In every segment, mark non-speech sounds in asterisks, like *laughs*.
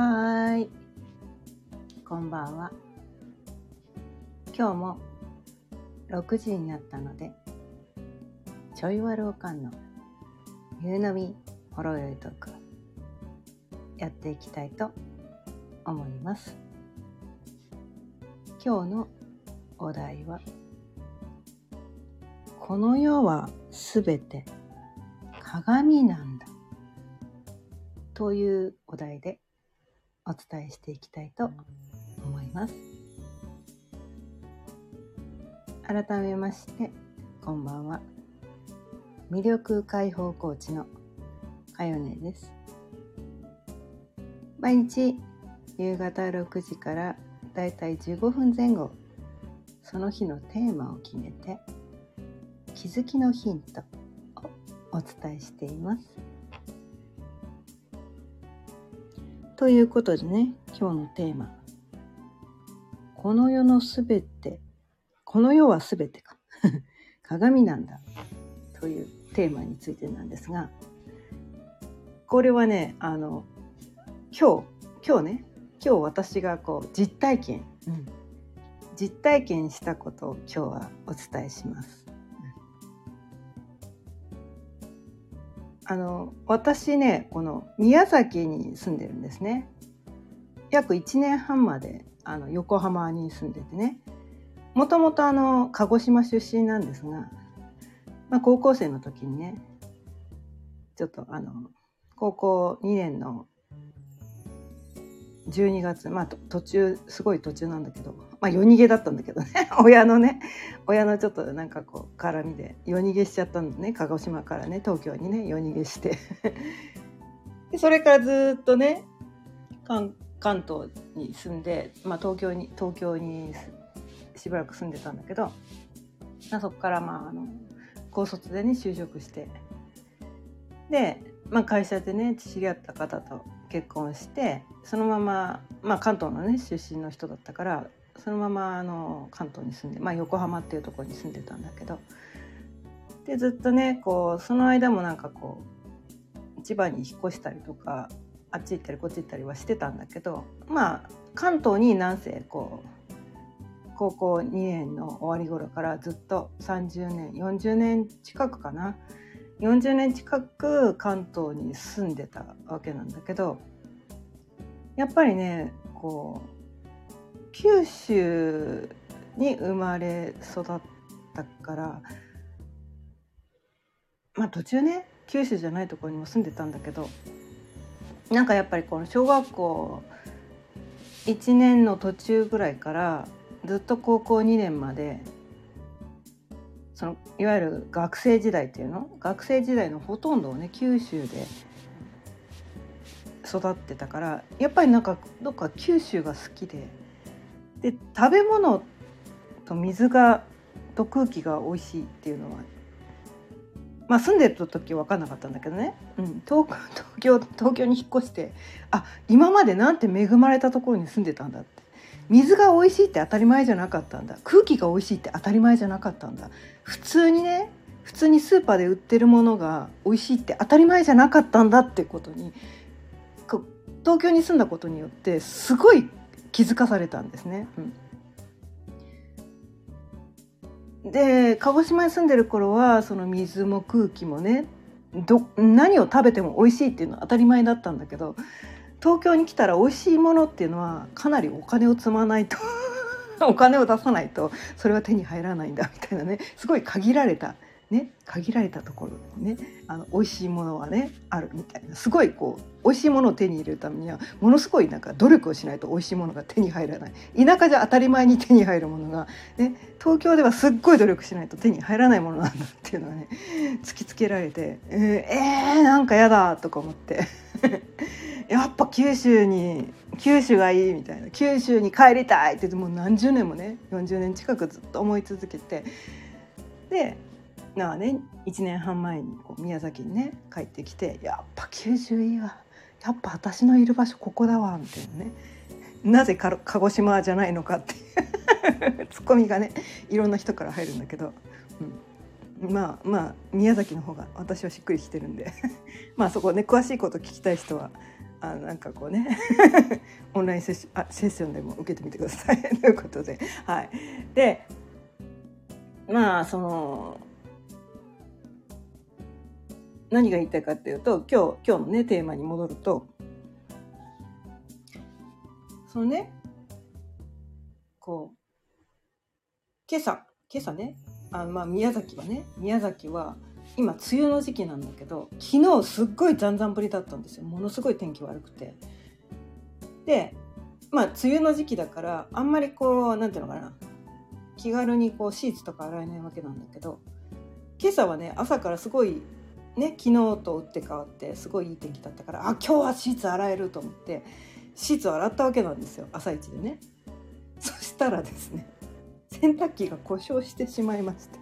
はい。こんばんは。今日も6時になったので、ちょいわるおかんの夕飲みほろよいトークやっていきたいと思います。今日のお題は、この世はすべて鏡なんだというお題でお伝えしていきたいと思います。改めましてこんばんは。魅力解放コーチのかよねです。毎日夕方6時からだいたい15分前後その日のテーマを決めて気づきのヒントをお伝えしています。ということでね今日のテーマ「この世のすべてこの世はすべてか。*laughs* 鏡なんだ」というテーマについてなんですがこれはねあの今日今日ね今日私がこう実体験、うん、実体験したことを今日はお伝えします。あの私ねこの宮崎に住んでるんですね。約1年半まであの横浜に住んでてね。もともとあの鹿児島出身なんですが、まあ、高校生の時にねちょっとあの高校2年の12月まあ途中すごい途中なんだけどまあ夜逃げだったんだけどね。*laughs* 親のね。親のちょっとなんかこう絡みで。夜逃げしちゃったんだね。鹿児島からね。東京にね。夜逃げして。*laughs* でそれからずっとね関関東に住んで、まあ、東京に東京にしばらく住んでたんだけど、まあ、そこからまああの高卒でね就職して。で、まあ、会社でね知り合った方と結婚してそのまま、まあ、関東のね出身の人だったからそのままあの関東に住んで、まあ、横浜っていうところに住んでたんだけどでずっとねこうその間もなんかこう千葉に引っ越したりとかあっち行ったりこっち行ったりはしてたんだけどまあ関東になんせこう高校2年の終わり頃からずっと30年40年近くかな。40年近く関東に住んでたわけなんだけどやっぱりねこう九州に生まれ育ったからまあ途中ね九州じゃないところにも住んでたんだけどなんかやっぱりこの小学校1年の途中ぐらいからずっと高校2年までそのいわゆる学生時代っていうの学生時代のほとんどをね九州で育ってたからやっぱりなんかどっか九州が好きでで食べ物と水がと空気が美味しいっていうのはまあ住んでた時分かんなかったんだけどね、うん、東東京東京に引っ越してあ今までなんて恵まれたところに住んでたんだって。水が美味しいって当たり前じゃなかったんだ。空気が美味しいって当たり前じゃなかったんだ。普通にね普通にスーパーで売ってるものが美味しいって当たり前じゃなかったんだってことに東京に住んだことによってすごい気づかされたんですね。うん、で鹿児島に住んでる頃はその水も空気もねど何を食べても美味しいっていうのは当たり前だったんだけど東京に来たら美味しいものっていうのはかなりお金を積まないと *laughs* お金を出さないとそれは手に入らないんだみたいなねすごい限られたね限られたところでねあの美味しいものはねあるみたいな。すごいこう美味しいものを手に入れるためにはものすごいなんか努力をしないと美味しいものが手に入らない。田舎じゃ当たり前に手に入るものが、ね、東京ではすっごい努力しないと手に入らないものなんだっていうのはね突きつけられてえー、えー、なんかやだとか思って。*laughs* やっぱ九州に九州がいいみたいな。九州に帰りたいってもう何十年もね40年近くずっと思い続けて。でなあね1年半前にこう宮崎にね帰ってきてやっぱ九州いいわ。やっぱ私のいる場所ここだわみたいなね。なぜ鹿児島じゃないのかっていう。*laughs* ツッコミがねいろんな人から入るんだけど、うん、まあまあ宮崎の方が私はしっくりきてるんで。*laughs* まあそこね詳しいこと聞きたい人はあなんかこうね。*laughs* オンラインセッシあセッションでも受けてみてください。ということで。はい。でまあその何が言いたいかっていうと今日今日のねテーマに戻るとそのねこう今朝今朝ねあまあ宮崎はね宮崎は今梅雨の時期なんだけど昨日すっごいざんざん降りだったんですよ。ものすごい天気悪くて。でまあ梅雨の時期だからあんまりこうなんていうのかな気軽にこうシーツとか洗えないわけなんだけど今朝はね朝からすごいね昨日と打って変わってすごいいい天気だったからあ今日はシーツ洗えると思ってシーツを洗ったわけなんですよ朝一でね。そしたらですね洗濯機が故障してしまいまして。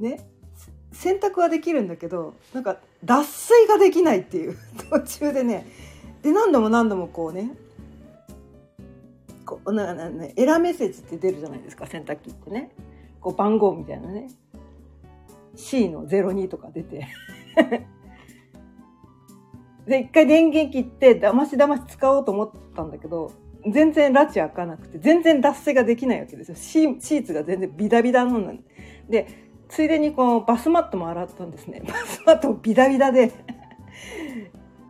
ね洗濯はできるんだけどなんか脱水ができないっていう途中でね。で何度も何度もこうねこうななエラーメッセージって出るじゃないですか洗濯機ってね。こう番号みたいなね。C の02とか出て。*laughs* で一回電源切ってだましだまし使おうと思ったんだけど全然拉致開かなくて全然脱水ができないわけですよ。シーツが全然ビダビダのなんでついでにこうバスマットも洗ったんですね。*laughs* バスマットビダビダで。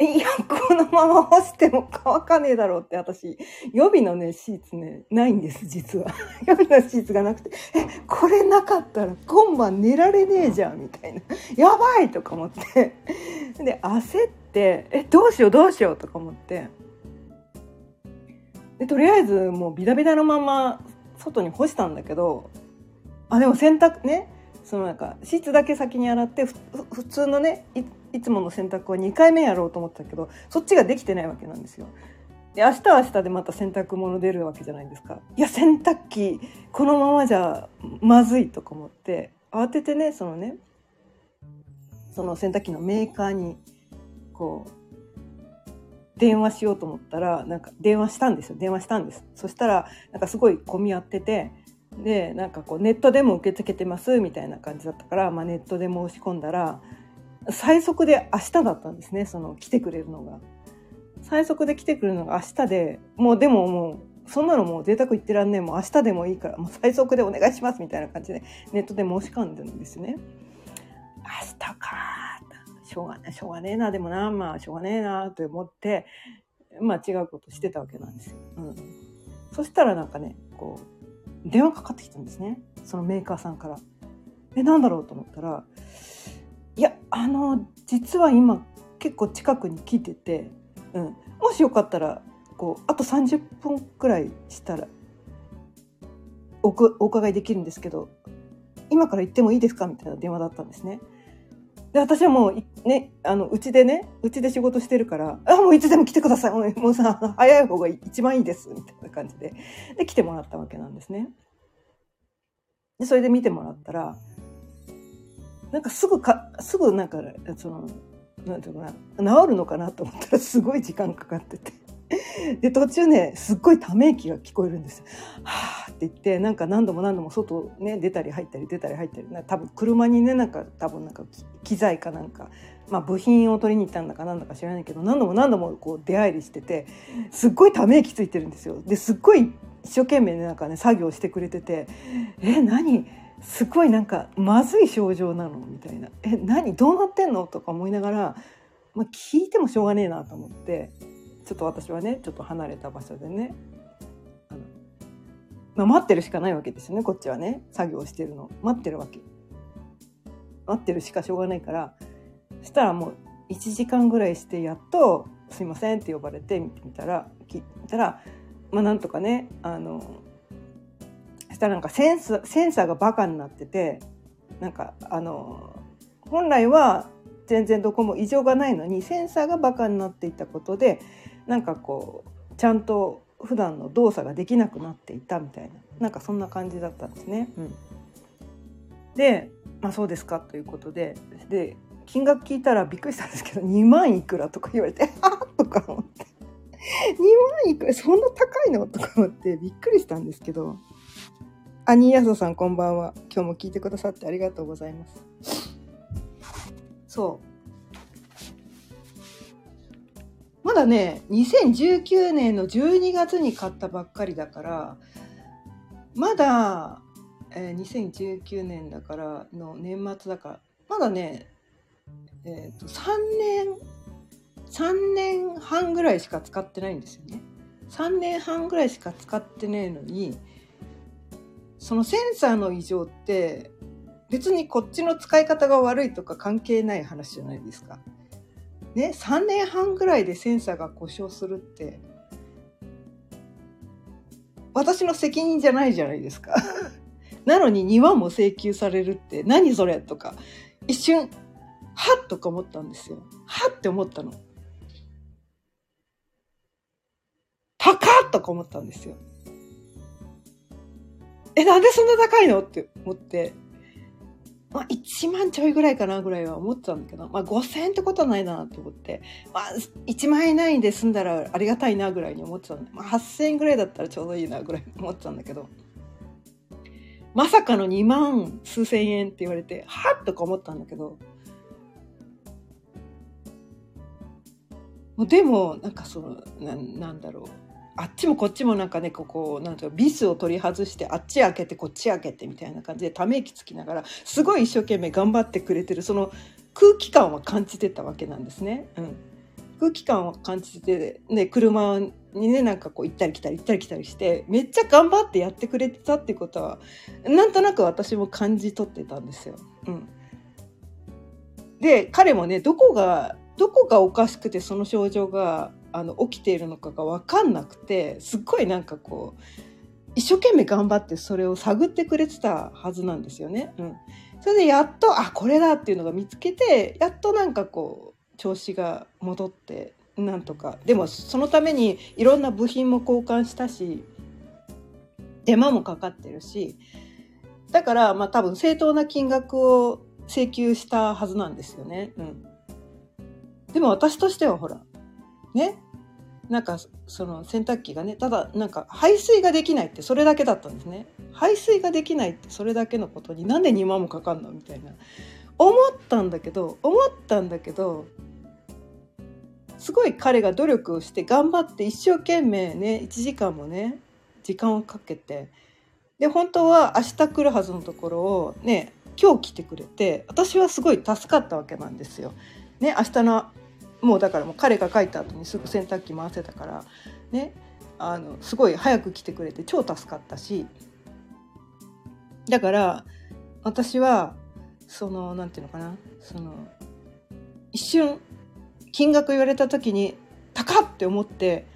いやこのまま干しても乾かねえだろうって私予備のねシーツねないんです実は。*laughs* 予備のシーツがなくてえこれなかったら今晩寝られねえじゃんみたいな。やばいとか思って。で焦ってえどうしようどうしようとか思って。でとりあえずもうビダビダのまま外に干したんだけどあでも洗濯ねそのなんかシーツだけ先に洗って普通のねいつもの洗濯は2回目やろうと思ったけどそっちができてないわけなんですよ。で明日は明日でまた洗濯物出るわけじゃないですか。いや洗濯機このままじゃまずいとか思って慌ててねそのねその洗濯機のメーカーにこう電話しようと思ったらなんか電話したんですよ電話したんですそしたらなんかすごい混み合っててでなんかこうネットでも受け付けてますみたいな感じだったから、まあ、ネットで申し込んだら最速で明日だったんですねその来てくれるのが。最速で来てくれるのが明日でもうでももうそんなのもう贅沢言ってらんねえもう明日でもいいからもう最速でお願いしますみたいな感じでネットで申し込んでるんですね。明日かしょうがないしょうがねえなでもなまあしょうがねえなと思ってまあ違うことしてたわけなんですよ。うん、そしたらなんかねこう電話かかってきたんですねそのメーカーさんから。えなんだろうと思ったらいやあの実は今結構近くに来てて、うん、もしよかったらこうあと30分くらいしたらおお伺いできるんですけど今から行ってもいいですか？みたいな電話だったんですね。で私はもうねあのうちでねうちで仕事してるから「あもういつでも来てください。もうさ早い方が一番いいです」みたいな感じで。で来てもらったわけなんですね。でそれで見てもらったらなんかすぐか、すぐなんか、その、なんていうかな、治るのかなと思ったらすごい時間かかってて。*laughs* で、途中ね、すっごいため息が聞こえるんですよ。はあって言って、なんか何度も何度も外ね、出たり入ったり出たり入ったり、多分車にね、なんか多分なんか機材かなんか、まあ部品を取りに行ったんだかなんだか知らないけど、何度も何度もこう出入りしてて、すっごいため息ついてるんですよ。で、すっごい一生懸命ね、なんかね、作業してくれてて、え、何？すごいなんかまずい症状なのみたいな「え何？どうなってんの?」とか思いながら、まあ、聞いてもしょうがねえなと思ってちょっと私はねちょっと離れた場所でねあの、まあ、待ってるしかないわけですよねこっちはね。作業してるの。待ってるわけ。待ってるしかしょうがないからそしたらもう1時間ぐらいしてやっと「すいません」って呼ばれて見てみたら聞いたらまあなんとかねあのしたらなんかセンスセンサーがバカになっててなんかあの本来は全然どこも異常がないのにセンサーがバカになっていたことでなんかこうちゃんと普段の動作ができなくなっていたみたいななんかそんな感じだったんですね。うん、で、まあ、そうですかということでで金額聞いたらびっくりしたんですけど2万いくらとか言われて「*laughs* あっ!」とか思って「2万いくらそんな高いの?」とか思ってびっくりしたんですけどアニーヤソさんこんばんは。今日も聞いてくださってありがとうございます。そう。まだね2019年の12月に買ったばっかりだからまだ、えー、2019年だからの年末だからまだねえーと、3年3年半ぐらいしか使ってないんですよね。3年半ぐらいしか使ってないのにそのセンサーの異常って別にこっちの使い方が悪いとか関係ない話じゃないですか。ね、3年半ぐらいでセンサーが故障するって私の責任じゃないじゃないですか。*laughs* なのに2万も請求されるって何それとか一瞬はっとか思ったんですよ。はって思ったの。高っとか思ったんですよ。え、なんでそんな高いのって思って、まあ、1万ちょいぐらいかなぐらいは思ってたんだけど、まあ、5000円ってことはないなと思って、まあ、1万円ないんで済んだらありがたいなぐらいに思ってたんで、まあ、8000円ぐらいだったらちょうどいいなぐらい思ってたんだけど、まさかの2万数千円って言われて、はっとか思ったんだけど、でもなんかそのななんだろう。あっちもこっちもなんかねここなんていうビスを取り外してあっち開けてこっち開けてみたいな感じでため息つきながらすごい一生懸命頑張ってくれてるその空気感は感じてたわけなんですね。うん、空気感を感じてね車にねなんかこう行ったり来たり行ったり来たりしてめっちゃ頑張ってやってくれてたってことはなんとなく私も感じ取ってたんですよ。うん、で彼もねどこがどこがおかしくてその症状があの起きているのかが分かんなくてすっごいなんかこう一生懸命頑張ってそれを探ってくれてたはずなんですよね。うん、それでやっとあこれだっていうのが見つけてやっとなんかこう調子が戻ってなんとかでもそのためにいろんな部品も交換したし手間もかかってるしだからまあ多分正当な金額を請求したはずなんですよね。うんでも私としてはほら、ね、なんかその洗濯機がね、ただなんか排水ができないってそれだけだったんですね。排水ができないってそれだけのことになんで2万もかかんのみたいな。思ったんだけど、思ったんだけど、すごい彼が努力をして頑張って一生懸命ね、1時間もね、時間をかけて、で、本当は明日来るはずのところをね、今日来てくれて、私はすごい助かったわけなんですよ。ね、明日のもうだからもう彼が帰った後にすぐ洗濯機回せたからねあのすごい早く来てくれて超助かったしだから私はそのなんていうのかなその一瞬金額言われた時に高っって思って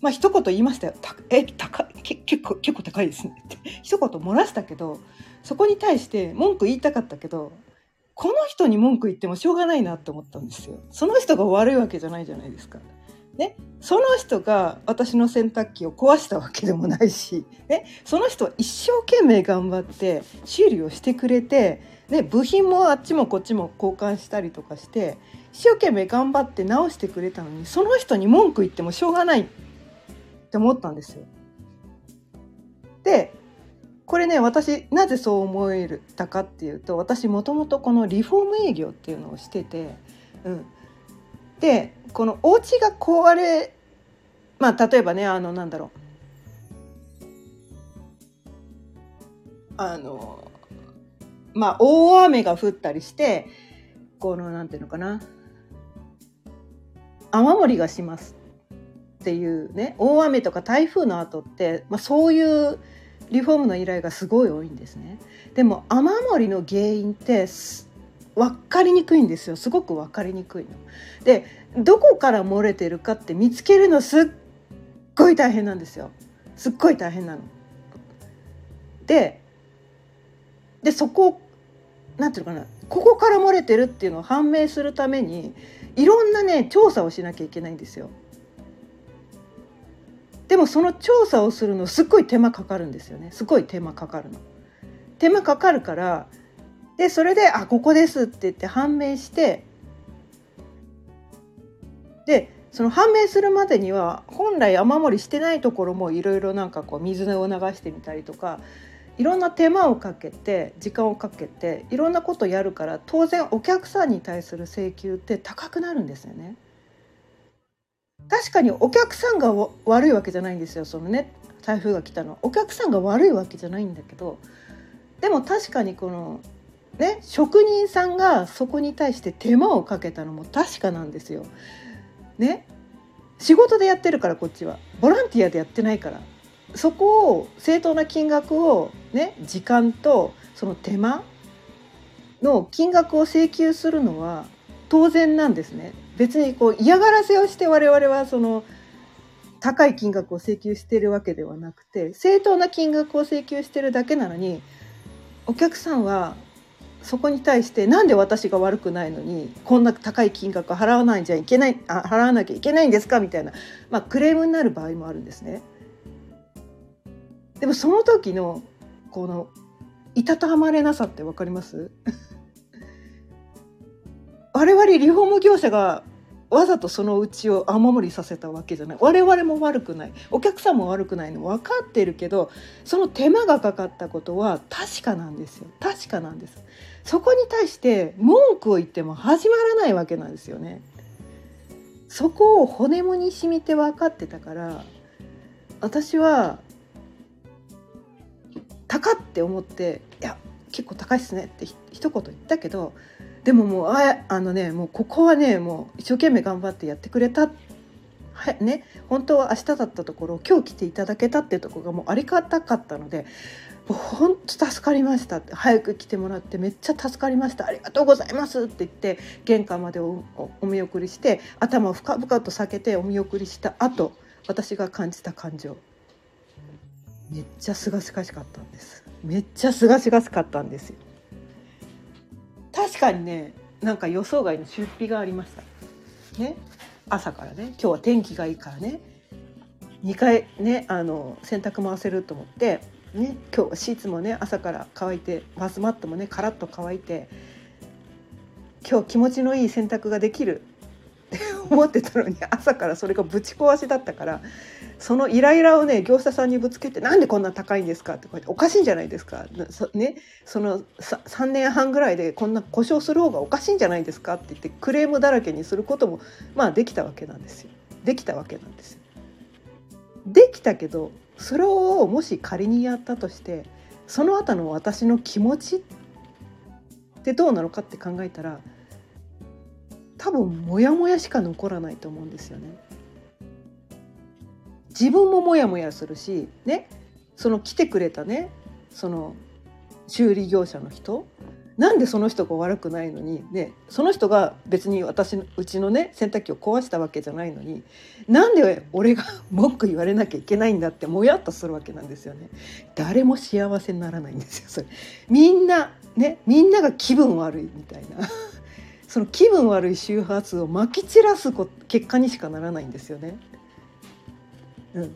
まあ一言言いましたよ「え高け結構結構高いですね」って。*laughs* 一言漏らしたけどそこに対して文句言いたかったけどこの人に文句言ってもしょうがないなって思ったんですよ。その人が悪いわけじゃないじゃないですか。ね、その人が私の洗濯機を壊したわけでもないし、ね、その人は一生懸命頑張って修理をしてくれて、ね、部品もあっちもこっちも交換したりとかして一生懸命頑張って直してくれたのにその人に文句言ってもしょうがないって思ったんですよ。でこれね私なぜそう思えたかっていうと私もともとこのリフォーム営業っていうのをしてて、うん、でこのお家が壊れまあ例えばねあのなんだろう。あのまあ大雨が降ったりしてこのなんていうのかな。雨漏りがしますっていうね大雨とか台風の後って、まあ、そういうリフォームの依頼がすごい多いんですねでも雨漏りの原因って分かりにくいんですよすごく分かりにくいの。でどこから漏れてるかって見つけるのすっごい大変なんですよすっごい大変なの。ででそこなんていうのかなここから漏れてるっていうのを判明するためにいろんなね調査をしなきゃいけないんですよ。でもその調査をするのすっごい手間かかるんですよねすごい手間かかるの。手間かかるからでそれで「あここです」って言って判明してでその判明するまでには本来雨漏りしてないところもいろいろなんかこう水を流してみたりとかいろんな手間をかけて時間をかけていろんなことやるから当然お客さんに対する請求って高くなるんですよね。確かにお客さんが悪いわけじゃないんですよそのね台風が来たのお客さんが悪いわけじゃないんだけどでも確かにこのね職人さんがそこに対して手間をかけたのも確かなんですよ。ね？仕事でやってるからこっちは。ボランティアでやってないから。そこを正当な金額をね時間とその手間の金額を請求するのは当然なんですね。別にこう嫌がらせをして我々はその高い金額を請求してるわけではなくて正当な金額を請求してるだけなのにお客さんはそこに対してなんで私が悪くないのにこんな高い金額払わないんじゃいけないあ払わなきゃいけないんですかみたいな、まあ、クレームになる場合もあるんですね。でもその時のこのいたたまれなさって分かります？我々リフォーム業者がわざとそのうちを雨漏りさせたわけじゃない。我々も悪くない。お客さんも悪くないの分かってるけどその手間がかかったことは確かなんですよ。確かなんです。そこに対して文句を言っても始まらないわけなんですよね。そこを骨もに染みて分かってたから私は高って思って「いや結構高いっすね」って一言言ったけどでももうああのねもうここはねもう一生懸命頑張ってやってくれた。はいね本当は明日だったところ今日来ていただけたっていうところがもうありがたかったのでもう本当助かりました。って早く来てもらってめっちゃ助かりました。ありがとうございますって言って玄関までお見送りして頭を深々と避けてお見送りした後私が感じた感情。めっちゃすがすがしかったんです。めっちゃすがすがしかったんですよ。確かにねなんか予想外の出費がありました。ね。朝からね。今日は天気がいいからね。2回ねあの洗濯回せると思ってね。今日シーツもね朝から乾いてバスマットもねカラッと乾いて今日気持ちのいい洗濯ができるって思ってたのに朝からそれがぶち壊しだったからそのイライラをね業者さんにぶつけて「なんでこんな高いんですか?」ってこうやって「おかしいんじゃないですか」そ,、ね、その3年半ぐらいでこんな故障する方がおかしいんじゃないですか？って言ってクレームだらけにすることもまあできたわけなんですよ。できたわけなんですよ。できたけどそれをもし仮にやったとしてその後の私の気持ちってどうなのかって考えたら多分モヤモヤしか残らないと思うんですよね。自分もモヤモヤするしね。その来てくれたね。その修理業者の人。なんでその人が悪くないのに、ね、その人が別に私のうちのね洗濯機を壊したわけじゃないのになんで俺が文句言われなきゃいけないんだってもやっとするわけなんですよね。誰も幸せにならないんですよそれ。みんなね。みんなが気分悪いみたいな。*laughs* その気分悪い周波数をまき散らす結果にしかならないんですよね。うん、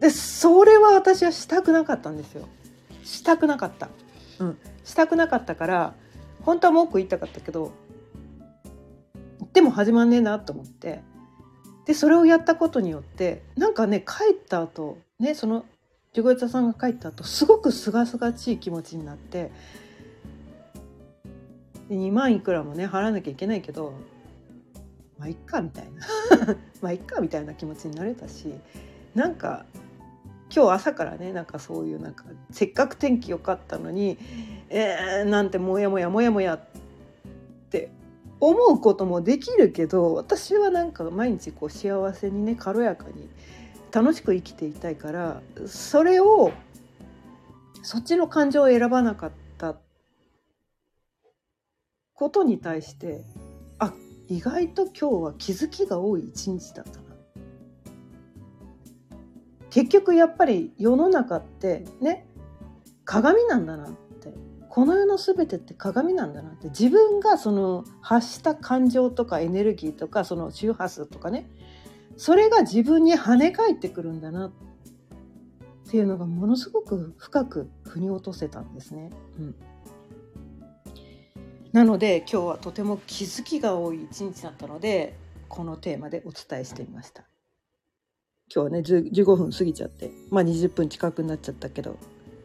でそれは私はしたくなかったんですよ。したくなかった、うん、したくなかったから本当は文句言いたかったけどでも始まんねえなと思って。でそれをやったことによってなんかね帰った後ねそのジョコヨさんが帰った後すごくすがすがしい気持ちになって。で2万いくらもね払わなきゃいけないけどまあいっかみたいな。*laughs* まあいっかみたいな気持ちになれたしなんか今日朝からねなんかそういうなんかせっかく天気良かったのにえー、なんてモヤモヤモヤモヤって思うこともできるけど私はなんか毎日こう幸せにね軽やかに楽しく生きていたいからそれをそっちの感情を選ばなかったことに対して意外と今日は気づきが多い一日だったな。結局やっぱり世の中ってね鏡なんだなってこの世の全てって鏡なんだなって自分がその発した感情とかエネルギーとかその周波数とかねそれが自分に跳ね返ってくるんだなっていうのがものすごく深く腑に落とせたんですね。うんなので今日はとても気づきが多い一日だったのでこのテーマでお伝えしてみました。今日はね15分過ぎちゃってまあ20分近くになっちゃったけど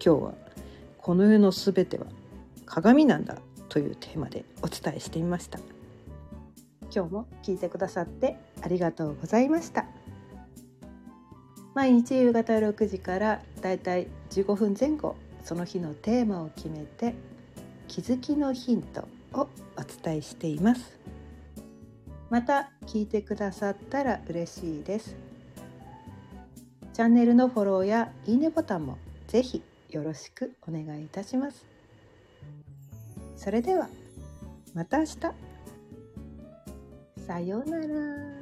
今日は「この世の全ては鏡なんだ」というテーマでお伝えしてみました。今日も聞いてくださってありがとうございました。毎日夕方6時からだいたい15分前後その日のテーマを決めて気づきのヒントをお伝えしています。また聞いてくださったら嬉しいです。チャンネルのフォローやいいねボタンもぜひよろしくお願いいたします。それではまた明日。さようなら。